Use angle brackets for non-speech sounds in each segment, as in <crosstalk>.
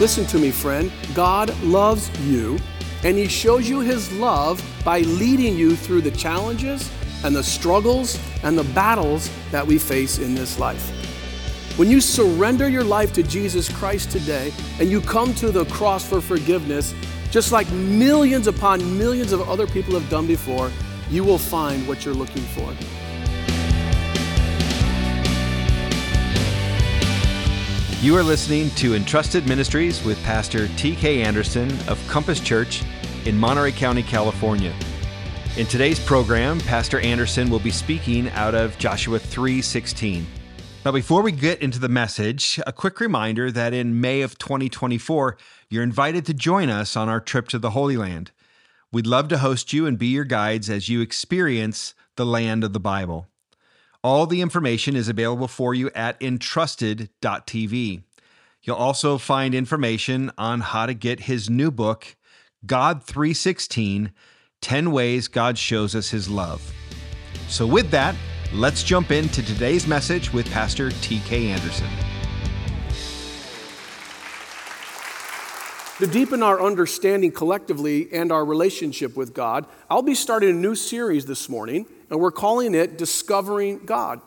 Listen to me, friend. God loves you, and He shows you His love by leading you through the challenges and the struggles and the battles that we face in this life. When you surrender your life to Jesus Christ today and you come to the cross for forgiveness, just like millions upon millions of other people have done before, you will find what you're looking for. You are listening to Entrusted Ministries with Pastor T.K. Anderson of Compass Church in Monterey County, California. In today's program, Pastor Anderson will be speaking out of Joshua 3:16. Now before we get into the message, a quick reminder that in May of 2024, you're invited to join us on our trip to the Holy Land. We'd love to host you and be your guides as you experience the land of the Bible. All the information is available for you at entrusted.tv. You'll also find information on how to get his new book, God 316 10 Ways God Shows Us His Love. So, with that, let's jump into today's message with Pastor T.K. Anderson. To deepen our understanding collectively and our relationship with God, I'll be starting a new series this morning, and we're calling it Discovering God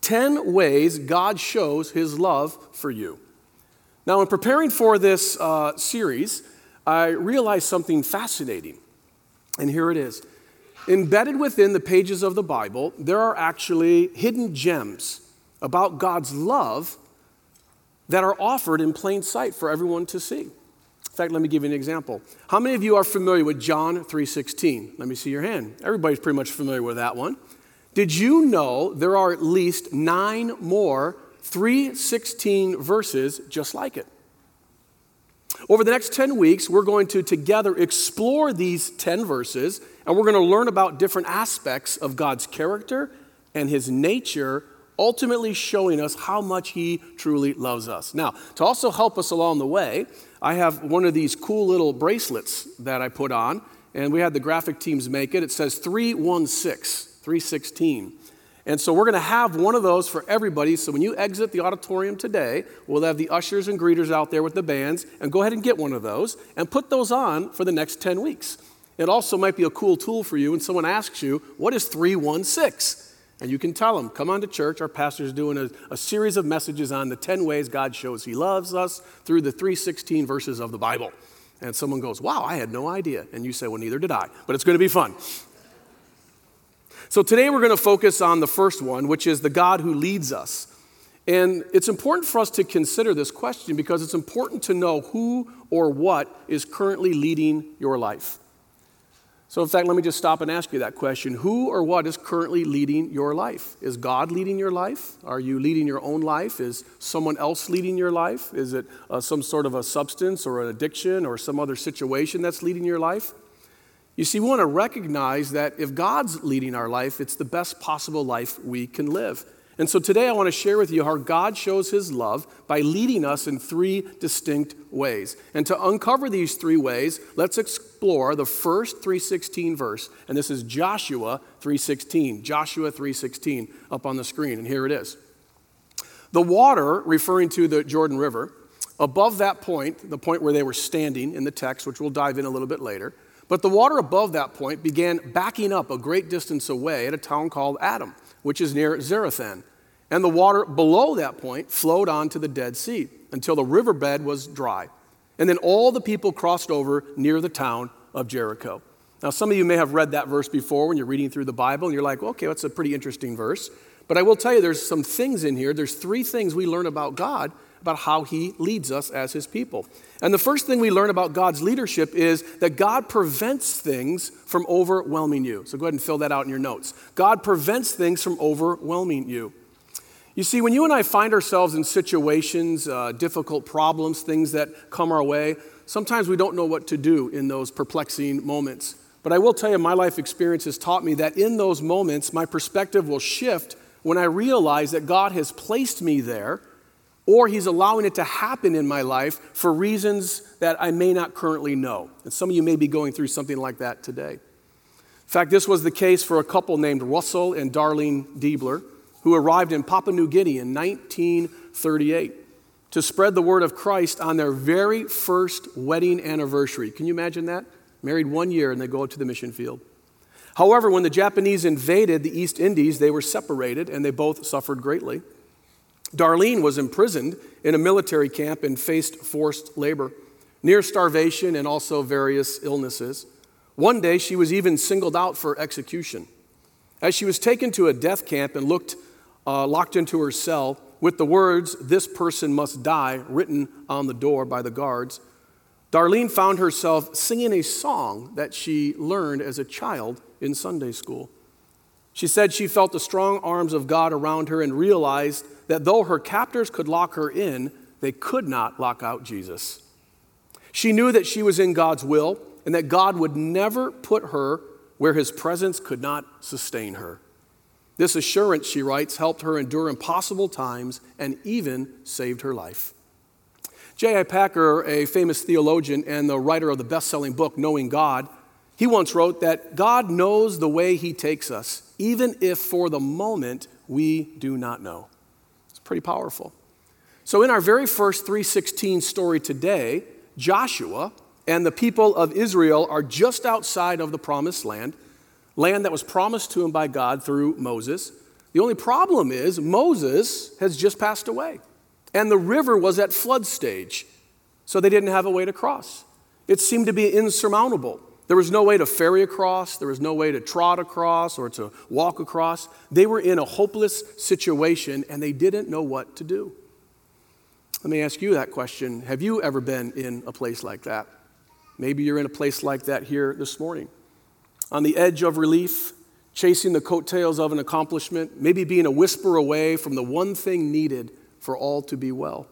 10 Ways God Shows His Love for You. Now, in preparing for this uh, series, I realized something fascinating. And here it is. Embedded within the pages of the Bible, there are actually hidden gems about God's love that are offered in plain sight for everyone to see. In fact, let me give you an example. How many of you are familiar with John 3:16? Let me see your hand. Everybody's pretty much familiar with that one. Did you know there are at least 9 more 3:16 verses just like it? Over the next 10 weeks, we're going to together explore these 10 verses, and we're going to learn about different aspects of God's character and his nature, ultimately showing us how much he truly loves us. Now, to also help us along the way, I have one of these cool little bracelets that I put on, and we had the graphic teams make it. It says 316, 316. And so we're going to have one of those for everybody. So when you exit the auditorium today, we'll have the ushers and greeters out there with the bands, and go ahead and get one of those and put those on for the next 10 weeks. It also might be a cool tool for you when someone asks you, What is 316? And you can tell them, Come on to church. Our pastor's doing a, a series of messages on the 10 ways God shows he loves us through the 316 verses of the Bible. And someone goes, Wow, I had no idea. And you say, Well, neither did I. But it's going to be fun. So today we're going to focus on the first one, which is the God who leads us. And it's important for us to consider this question because it's important to know who or what is currently leading your life. So, in fact, let me just stop and ask you that question. Who or what is currently leading your life? Is God leading your life? Are you leading your own life? Is someone else leading your life? Is it uh, some sort of a substance or an addiction or some other situation that's leading your life? You see, we want to recognize that if God's leading our life, it's the best possible life we can live. And so today I want to share with you how God shows his love by leading us in three distinct ways. And to uncover these three ways, let's explore the first 316 verse. And this is Joshua 316. Joshua 316 up on the screen and here it is. The water referring to the Jordan River, above that point, the point where they were standing in the text, which we'll dive in a little bit later, but the water above that point began backing up a great distance away at a town called Adam, which is near Zarethan. And the water below that point flowed onto the Dead Sea until the riverbed was dry. And then all the people crossed over near the town of Jericho. Now, some of you may have read that verse before when you're reading through the Bible, and you're like, well, okay, that's a pretty interesting verse. But I will tell you, there's some things in here. There's three things we learn about God about how he leads us as his people. And the first thing we learn about God's leadership is that God prevents things from overwhelming you. So go ahead and fill that out in your notes. God prevents things from overwhelming you. You see, when you and I find ourselves in situations, uh, difficult problems, things that come our way, sometimes we don't know what to do in those perplexing moments. But I will tell you, my life experience has taught me that in those moments, my perspective will shift when I realize that God has placed me there or he's allowing it to happen in my life for reasons that I may not currently know. And some of you may be going through something like that today. In fact, this was the case for a couple named Russell and Darlene Deibler, who arrived in Papua New Guinea in 1938. to spread the word of Christ on their very first wedding anniversary. Can you imagine that? Married one year and they go out to the mission field. However, when the Japanese invaded the East Indies, they were separated and they both suffered greatly. Darlene was imprisoned in a military camp and faced forced labor, near starvation and also various illnesses. One day, she was even singled out for execution. As she was taken to a death camp and looked, uh, locked into her cell with the words, This person must die, written on the door by the guards, Darlene found herself singing a song that she learned as a child in Sunday school. She said she felt the strong arms of God around her and realized that though her captors could lock her in, they could not lock out Jesus. She knew that she was in God's will and that God would never put her where his presence could not sustain her. This assurance, she writes, helped her endure impossible times and even saved her life. J.I. Packer, a famous theologian and the writer of the best selling book, Knowing God, he once wrote that God knows the way he takes us, even if for the moment we do not know. It's pretty powerful. So, in our very first 316 story today, Joshua, and the people of Israel are just outside of the promised land, land that was promised to him by God through Moses. The only problem is Moses has just passed away, and the river was at flood stage, so they didn't have a way to cross. It seemed to be insurmountable. There was no way to ferry across, there was no way to trot across or to walk across. They were in a hopeless situation and they didn't know what to do. Let me ask you that question Have you ever been in a place like that? Maybe you're in a place like that here this morning. On the edge of relief, chasing the coattails of an accomplishment, maybe being a whisper away from the one thing needed for all to be well.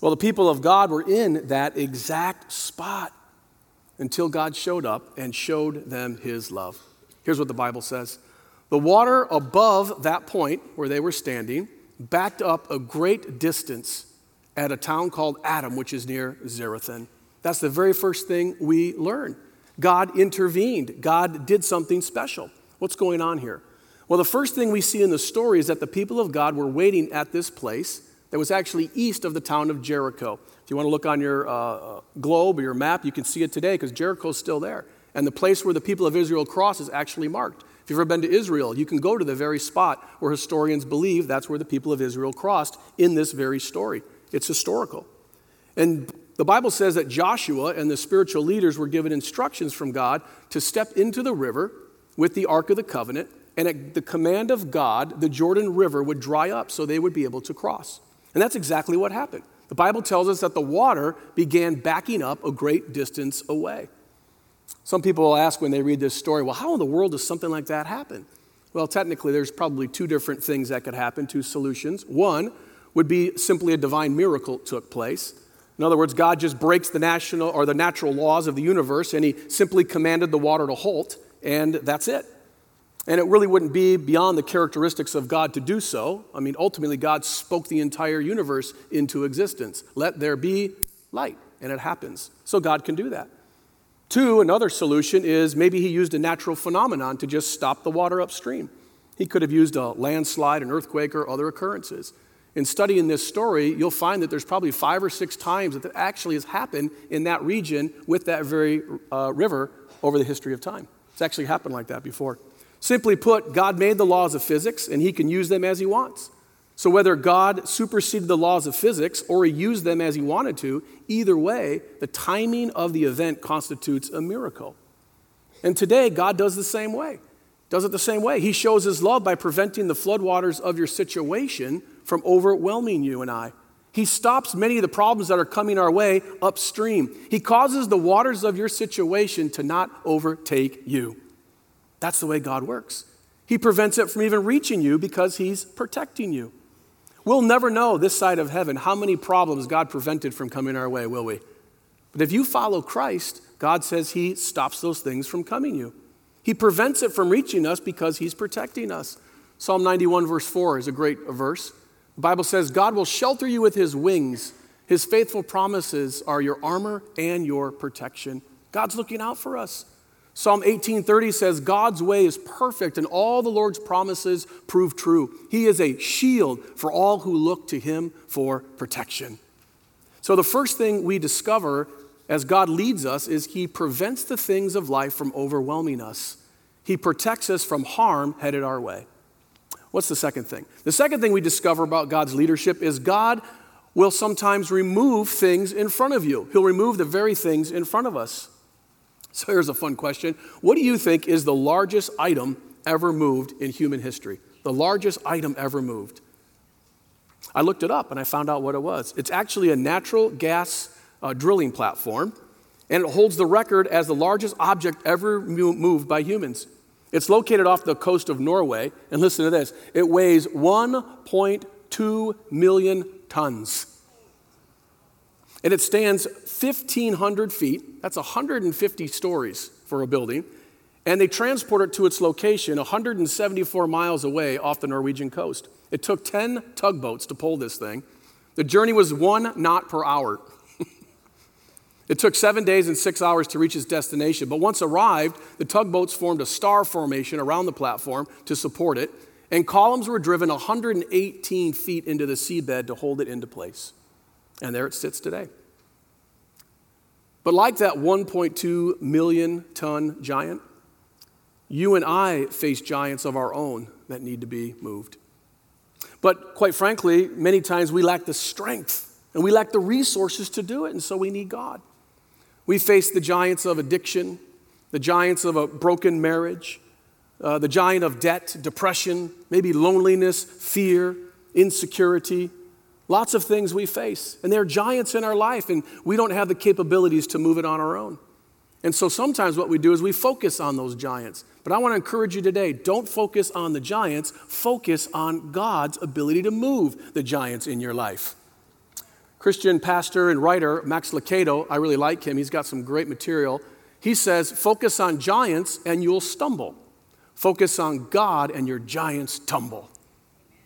Well, the people of God were in that exact spot until God showed up and showed them his love. Here's what the Bible says The water above that point where they were standing backed up a great distance at a town called Adam, which is near Zarethan. That's the very first thing we learn. God intervened, God did something special. What's going on here? Well, the first thing we see in the story is that the people of God were waiting at this place that was actually east of the town of Jericho. If you want to look on your uh, uh globe or your map, you can see it today because Jericho's still there. And the place where the people of Israel cross is actually marked. If you've ever been to Israel, you can go to the very spot where historians believe that's where the people of Israel crossed in this very story. It's historical. And the Bible says that Joshua and the spiritual leaders were given instructions from God to step into the river with the Ark of the Covenant, and at the command of God, the Jordan River would dry up so they would be able to cross. And that's exactly what happened. The Bible tells us that the water began backing up a great distance away. Some people will ask when they read this story, well, how in the world does something like that happen? Well, technically, there's probably two different things that could happen, two solutions. One would be simply a divine miracle took place. In other words, God just breaks the national or the natural laws of the universe and he simply commanded the water to halt, and that's it. And it really wouldn't be beyond the characteristics of God to do so. I mean, ultimately, God spoke the entire universe into existence. Let there be light, and it happens. So God can do that. Two, another solution is maybe he used a natural phenomenon to just stop the water upstream. He could have used a landslide, an earthquake, or other occurrences in studying this story, you'll find that there's probably five or six times that that actually has happened in that region with that very uh, river over the history of time. It's actually happened like that before. Simply put, God made the laws of physics and he can use them as he wants. So, whether God superseded the laws of physics or he used them as he wanted to, either way, the timing of the event constitutes a miracle. And today, God does the same way. Does it the same way. He shows his love by preventing the floodwaters of your situation from overwhelming you and I. He stops many of the problems that are coming our way upstream. He causes the waters of your situation to not overtake you. That's the way God works. He prevents it from even reaching you because He's protecting you. We'll never know this side of heaven how many problems God prevented from coming our way, will we? But if you follow Christ, God says He stops those things from coming you. He prevents it from reaching us because He's protecting us. Psalm 91, verse 4 is a great verse. The Bible says, God will shelter you with his wings. His faithful promises are your armor and your protection. God's looking out for us. Psalm 18:30 says God's way is perfect and all the Lord's promises prove true. He is a shield for all who look to him for protection. So the first thing we discover as God leads us is he prevents the things of life from overwhelming us. He protects us from harm headed our way. What's the second thing? The second thing we discover about God's leadership is God will sometimes remove things in front of you. He'll remove the very things in front of us. <laughs> So here's a fun question. What do you think is the largest item ever moved in human history? The largest item ever moved. I looked it up and I found out what it was. It's actually a natural gas uh, drilling platform, and it holds the record as the largest object ever moved by humans. It's located off the coast of Norway, and listen to this it weighs 1.2 million tons and it stands 1,500 feet. That's 150 stories for a building. And they transport it to its location 174 miles away off the Norwegian coast. It took 10 tugboats to pull this thing. The journey was one knot per hour. <laughs> it took seven days and six hours to reach its destination. But once arrived, the tugboats formed a star formation around the platform to support it, and columns were driven 118 feet into the seabed to hold it into place. And there it sits today. But like that 1.2 million ton giant, you and I face giants of our own that need to be moved. But quite frankly, many times we lack the strength and we lack the resources to do it, and so we need God. We face the giants of addiction, the giants of a broken marriage, uh, the giant of debt, depression, maybe loneliness, fear, insecurity, Lots of things we face, and they're giants in our life, and we don't have the capabilities to move it on our own. And so sometimes what we do is we focus on those giants. But I want to encourage you today don't focus on the giants, focus on God's ability to move the giants in your life. Christian pastor and writer Max Lucado, I really like him. He's got some great material. He says, Focus on giants and you'll stumble. Focus on God and your giants tumble.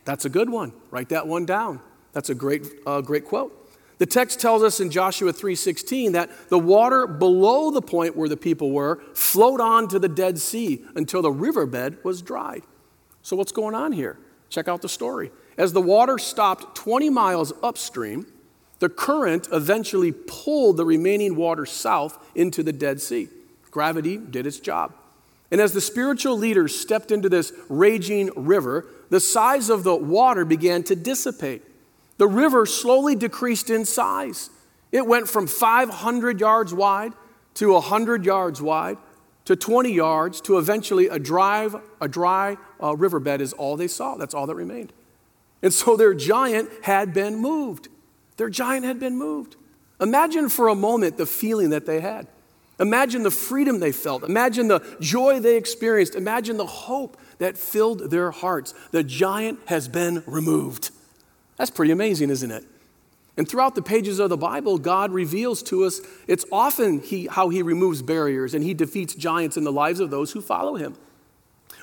That's a good one. Write that one down. That's a great, uh, great quote. The text tells us in Joshua 3:16 that the water below the point where the people were flowed on to the Dead Sea until the riverbed was dry. So what's going on here? Check out the story. As the water stopped 20 miles upstream, the current eventually pulled the remaining water south into the Dead Sea. Gravity did its job. And as the spiritual leaders stepped into this raging river, the size of the water began to dissipate the river slowly decreased in size. It went from 500 yards wide to 100 yards wide to 20 yards to eventually a, drive, a dry uh, riverbed is all they saw. That's all that remained. And so their giant had been moved. Their giant had been moved. Imagine for a moment the feeling that they had. Imagine the freedom they felt. Imagine the joy they experienced. Imagine the hope that filled their hearts. The giant has been removed. That's pretty amazing, isn't it? And throughout the pages of the Bible, God reveals to us it's often he, how He removes barriers and He defeats giants in the lives of those who follow Him.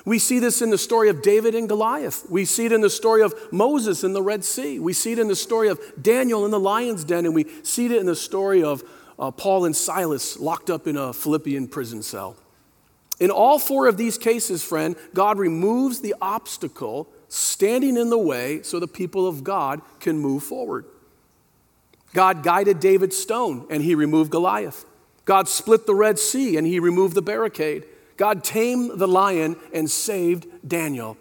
We see this in the story of David and Goliath. We see it in the story of Moses in the Red Sea. We see it in the story of Daniel in the lion's den. And we see it in the story of uh, Paul and Silas locked up in a Philippian prison cell. In all four of these cases, friend, God removes the obstacle standing in the way so the people of God can move forward. God guided David's stone and he removed Goliath. God split the Red Sea and he removed the barricade. God tamed the lion and saved Daniel.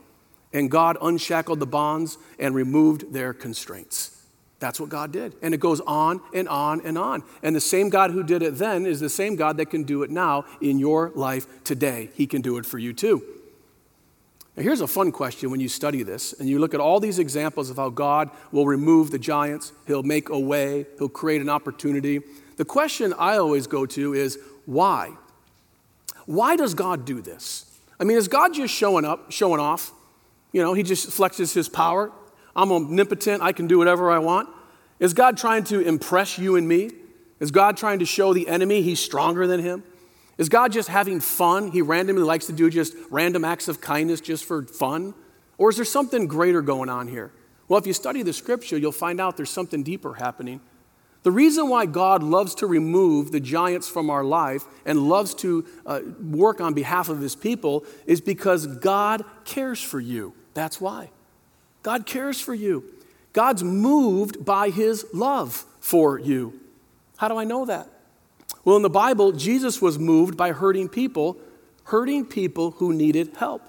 And God unshackled the bonds and removed their constraints. That's what God did. And it goes on and on and on. And the same God who did it then is the same God that can do it now in your life today. He can do it for you too. Now, here's a fun question when you study this and you look at all these examples of how God will remove the giants, He'll make a way, He'll create an opportunity. The question I always go to is why? Why does God do this? I mean, is God just showing up, showing off? You know, He just flexes His power. I'm omnipotent, I can do whatever I want. Is God trying to impress you and me? Is God trying to show the enemy He's stronger than Him? Is God just having fun? He randomly likes to do just random acts of kindness just for fun? Or is there something greater going on here? Well, if you study the scripture, you'll find out there's something deeper happening. The reason why God loves to remove the giants from our life and loves to uh, work on behalf of his people is because God cares for you. That's why. God cares for you. God's moved by his love for you. How do I know that? Well, in the Bible, Jesus was moved by hurting people, hurting people who needed help.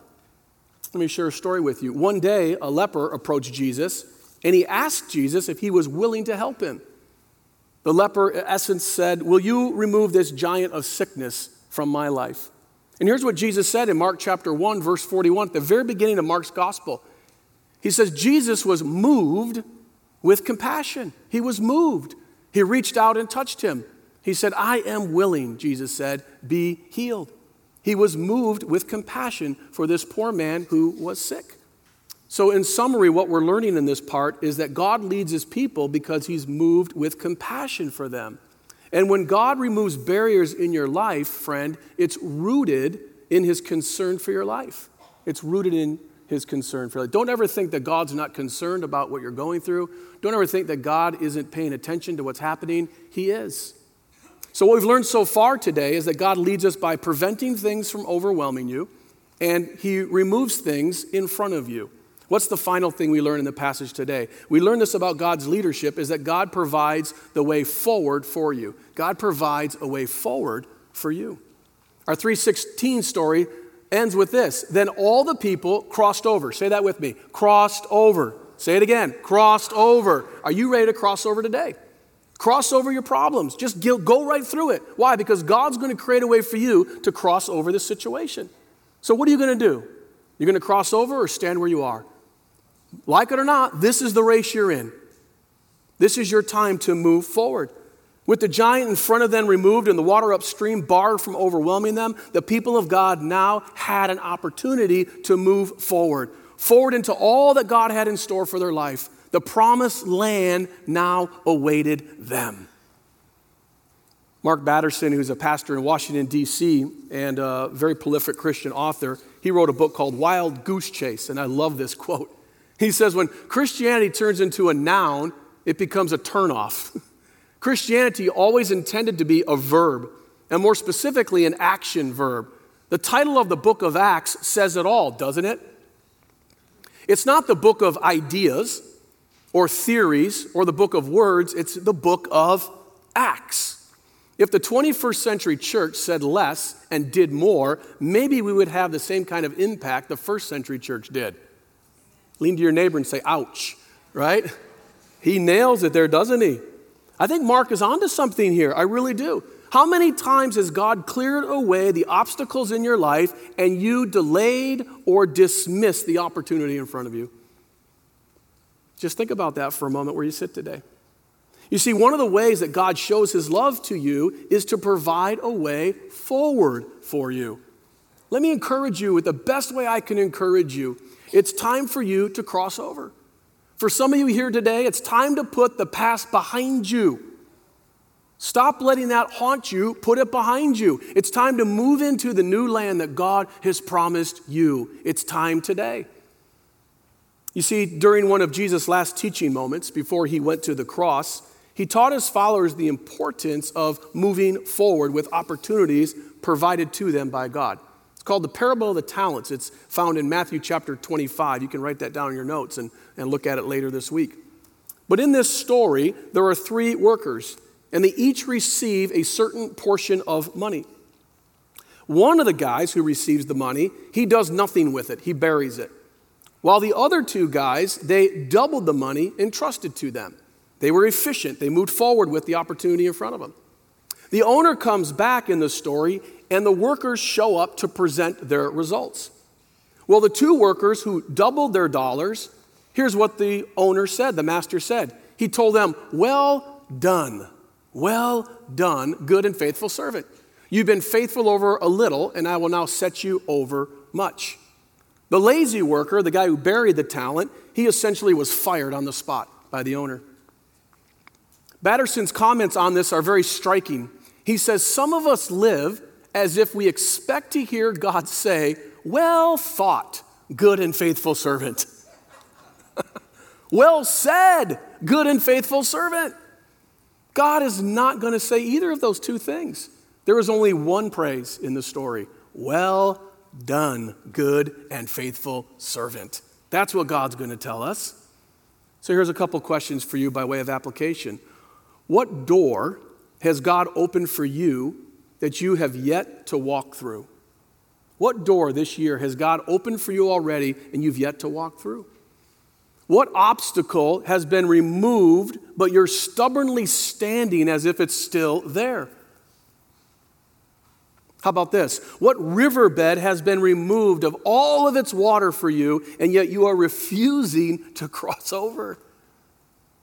Let me share a story with you. One day, a leper approached Jesus and he asked Jesus if he was willing to help him. The leper, in essence, said, Will you remove this giant of sickness from my life? And here's what Jesus said in Mark chapter 1, verse 41, at the very beginning of Mark's gospel. He says, Jesus was moved with compassion. He was moved. He reached out and touched him. He said, I am willing, Jesus said, be healed. He was moved with compassion for this poor man who was sick. So, in summary, what we're learning in this part is that God leads his people because he's moved with compassion for them. And when God removes barriers in your life, friend, it's rooted in his concern for your life. It's rooted in his concern for you. Don't ever think that God's not concerned about what you're going through. Don't ever think that God isn't paying attention to what's happening. He is. So, what we've learned so far today is that God leads us by preventing things from overwhelming you, and He removes things in front of you. What's the final thing we learn in the passage today? We learn this about God's leadership is that God provides the way forward for you. God provides a way forward for you. Our 316 story ends with this. Then all the people crossed over. Say that with me. Crossed over. Say it again. Crossed over. Are you ready to cross over today? Cross over your problems. Just go right through it. Why? Because God's going to create a way for you to cross over the situation. So, what are you going to do? You're going to cross over or stand where you are? Like it or not, this is the race you're in. This is your time to move forward. With the giant in front of them removed and the water upstream barred from overwhelming them, the people of God now had an opportunity to move forward, forward into all that God had in store for their life. The promised land now awaited them. Mark Batterson, who's a pastor in Washington, D.C., and a very prolific Christian author, he wrote a book called Wild Goose Chase, and I love this quote. He says, when Christianity turns into a noun, it becomes a turnoff. <laughs> Christianity always intended to be a verb, and more specifically, an action verb. The title of the book of Acts says it all, doesn't it? It's not the book of ideas or theories or the book of words, it's the book of Acts. If the 21st century church said less and did more, maybe we would have the same kind of impact the first century church did. Lean to your neighbor and say, ouch, right? He nails it there, doesn't he? I think Mark is onto something here. I really do. How many times has God cleared away the obstacles in your life and you delayed or dismissed the opportunity in front of you? Just think about that for a moment where you sit today. You see, one of the ways that God shows his love to you is to provide a way forward for you. Let me encourage you with the best way I can encourage you it's time for you to cross over. For some of you here today, it's time to put the past behind you. Stop letting that haunt you, put it behind you. It's time to move into the new land that God has promised you. It's time today. You see, during one of Jesus' last teaching moments before he went to the cross, he taught his followers the importance of moving forward with opportunities provided to them by God It's called the parable of the talents. It's found in Matthew chapter 25. You can write that down in your notes and, and look at it later this week. But in this story, there are three workers, and they each receive a certain portion of money. One of the guys who receives the money, he does nothing with it, he buries it. While the other two guys, they doubled the money entrusted to them. They were efficient, they moved forward with the opportunity in front of them. The owner comes back in the story and the workers show up to present their results. Well, the two workers who doubled their dollars, here's what the owner said, the master said. He told them, Well done, well done, good and faithful servant. You've been faithful over a little, and I will now set you over much. The lazy worker, the guy who buried the talent, he essentially was fired on the spot by the owner. Batterson's comments on this are very striking. He says, Some of us live as if we expect to hear God say, Well thought, good and faithful servant. <laughs> well said, good and faithful servant. God is not going to say either of those two things. There is only one praise in the story Well done, good and faithful servant. That's what God's going to tell us. So here's a couple questions for you by way of application. What door has God opened for you that you have yet to walk through? What door this year has God opened for you already and you've yet to walk through? What obstacle has been removed, but you're stubbornly standing as if it's still there? How about this? What riverbed has been removed of all of its water for you, and yet you are refusing to <laughs> cross over?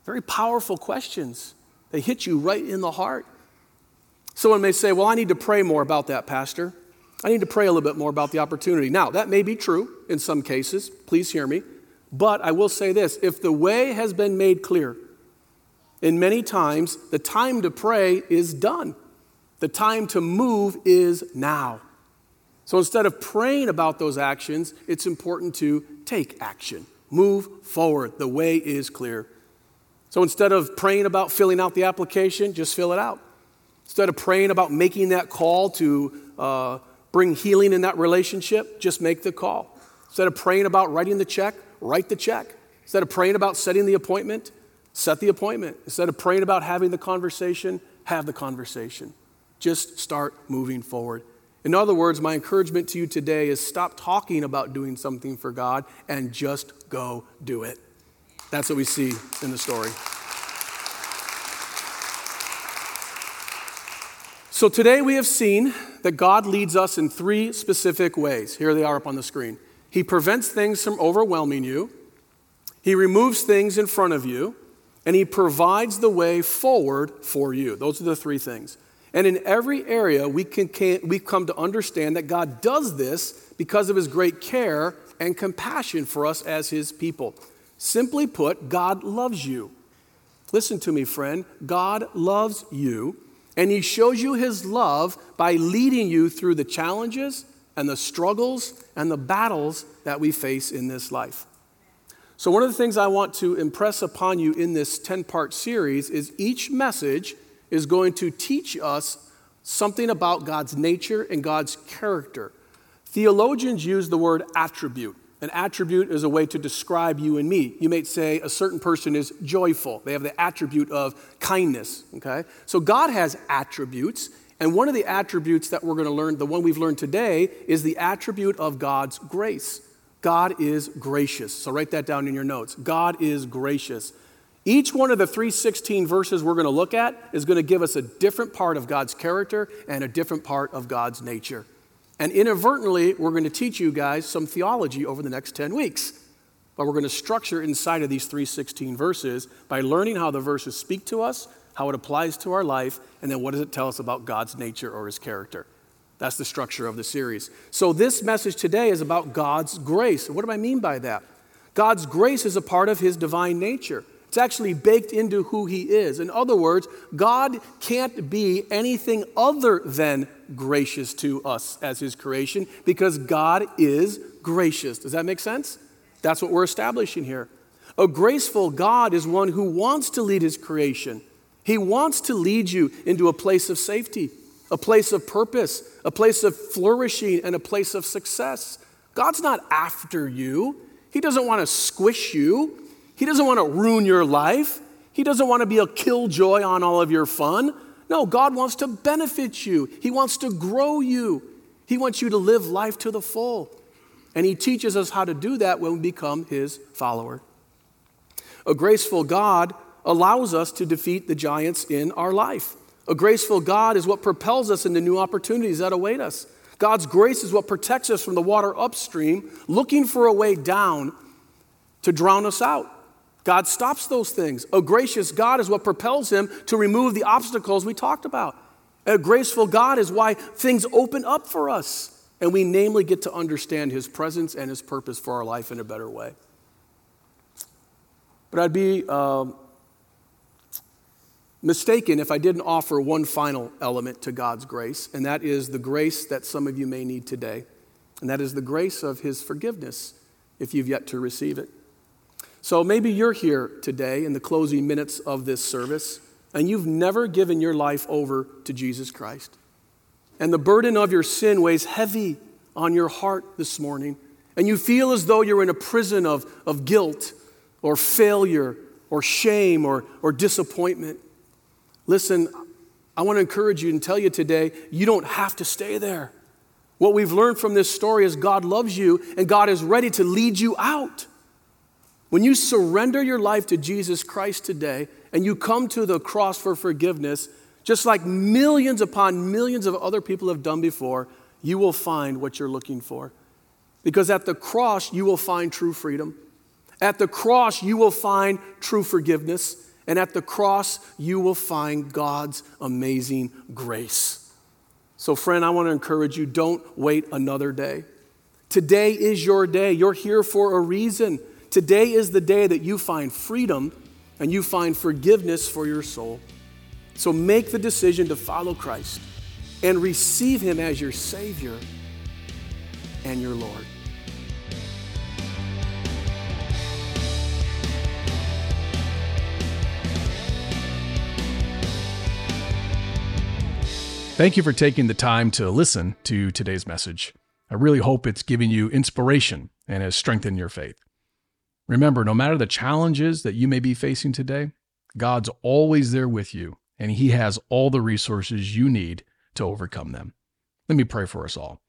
Very powerful questions. They hit you right in the heart. Someone may say, Well, I need to pray more about that, Pastor. I need to pray a little bit more about the opportunity. Now, that may be true in some cases. Please hear me. But I will say this if the way has been made clear, and many times the time to pray is done, the time to move is now. So instead of praying about those actions, it's important to take action. Move forward. The way is clear. So instead of praying about filling out the application, just fill it out. Instead of praying about making that call to uh, bring healing in that relationship, just make the call. Instead of praying about writing the check, write the check. Instead of praying about setting the appointment, set the appointment. Instead of praying about having the conversation, have the conversation. Just start moving forward. In other words, my encouragement to you today is stop talking about doing something for God and just go do it. That's what we see in the story. So today we have seen that God leads us in three specific ways. Here they are up on the screen. He prevents things from overwhelming you, He removes things in front of you, and He provides the way forward for you. Those are the three things. And in every area, we, can, can, we come to understand that God does this because of His great care and compassion for us as His people. Simply put, God loves you. Listen to me, friend. God loves you, and He shows you His love by leading you through the challenges and the struggles and the battles that we face in this life. So, one of the things I want to impress upon you in this 10 part series is each message is going to teach us something about God's nature and God's character. Theologians use the word attribute. An attribute is a way to describe you and me. You may say a certain person is joyful. They have the attribute of kindness, okay? So God has attributes, and one of the attributes that we're going to learn, the one we've learned today, is the attribute of God's grace. God is gracious. So write that down in your notes. God is gracious. Each one of the 316 verses we're going to look at is going to give us a different part of God's character and a different part of God's nature. And inadvertently, we're going to teach you guys some theology over the next 10 weeks. But we're going to structure inside of these 316 verses by learning how the verses speak to us, how it applies to our life, and then what does it tell us about God's nature or his character. That's the structure of the series. So, this message today is about God's grace. What do I mean by that? God's grace is a part of his divine nature. It's actually baked into who he is. In other words, God can't be anything other than gracious to us as his creation because God is gracious. Does that make sense? That's what we're establishing here. A graceful God is one who wants to lead his creation. He wants to lead you into a place of safety, a place of purpose, a place of flourishing, and a place of success. God's not after you. He doesn't want to squish you. He doesn't want to ruin your life. He doesn't want to be a killjoy on all of your fun. No, God wants to benefit you. He wants to grow you. He wants you to live life to the full. And He teaches us how to do that when we become His follower. A graceful God allows us to defeat the giants in our life. A graceful God is what propels us into new opportunities that await us. God's grace is what protects us from the water upstream, looking for a way down to drown us out. God stops those things. A gracious God is what propels him to remove the obstacles we talked about. A graceful God is why things open up for us and we namely get to understand his presence and his purpose for our life in a better way. But I'd be um, mistaken if I didn't offer one final element to God's grace, and that is the grace that some of you may need today, and that is the grace of his forgiveness if you've yet to receive it. So maybe you're here today in the closing minutes of this service and you've never given your life over to Jesus Christ. And the burden of your sin weighs heavy on your heart this morning, and you feel as though you're in a prison of, of guilt or failure or shame or, or disappointment. Listen, I want to encourage you and tell you today you don't have to stay there. What we've learned from this story is God loves you and God is ready to lead you out. When you surrender your life to Jesus Christ today and you come to the cross for forgiveness, just like millions upon millions of other people have done before, you will find what you're looking for. Because at the cross, you will find true freedom. At the cross, you will find true forgiveness. And at the cross, you will find God's amazing grace. So, friend, I want to encourage you don't wait another day. Today is your day. You're here for a reason. Today is the day that you find freedom and you find forgiveness for your soul. So, make the decision to follow Christ and receive Him as your Savior and your Lord. Thank you for taking the time to listen to today's message. I really hope it's giving you inspiration and has strengthened your faith. Remember, no matter the challenges that you may be facing today, God's always there with you, and He has all the resources you need to overcome them. Let me pray for us all.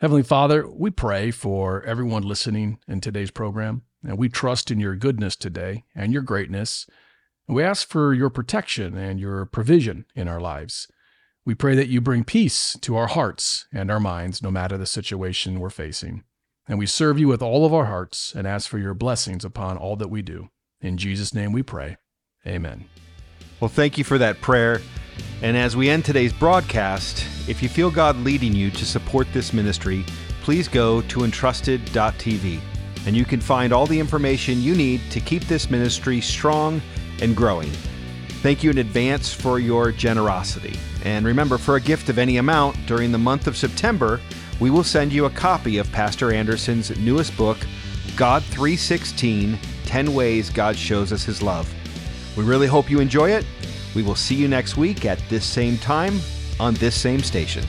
Heavenly Father, we pray for everyone listening in today's program, and we trust in your goodness today and your greatness. We ask for your protection and your provision in our lives. We pray that you bring peace to our hearts and our minds, no matter the situation we're facing. And we serve you with all of our hearts and ask for your blessings upon all that we do. In Jesus' name we pray. Amen. Well, thank you for that prayer. And as we end today's broadcast, if you feel God leading you to support this ministry, please go to entrusted.tv and you can find all the information you need to keep this ministry strong and growing. Thank you in advance for your generosity. And remember, for a gift of any amount during the month of September, we will send you a copy of Pastor Anderson's newest book, God 316 10 Ways God Shows Us His Love. We really hope you enjoy it. We will see you next week at this same time on this same station.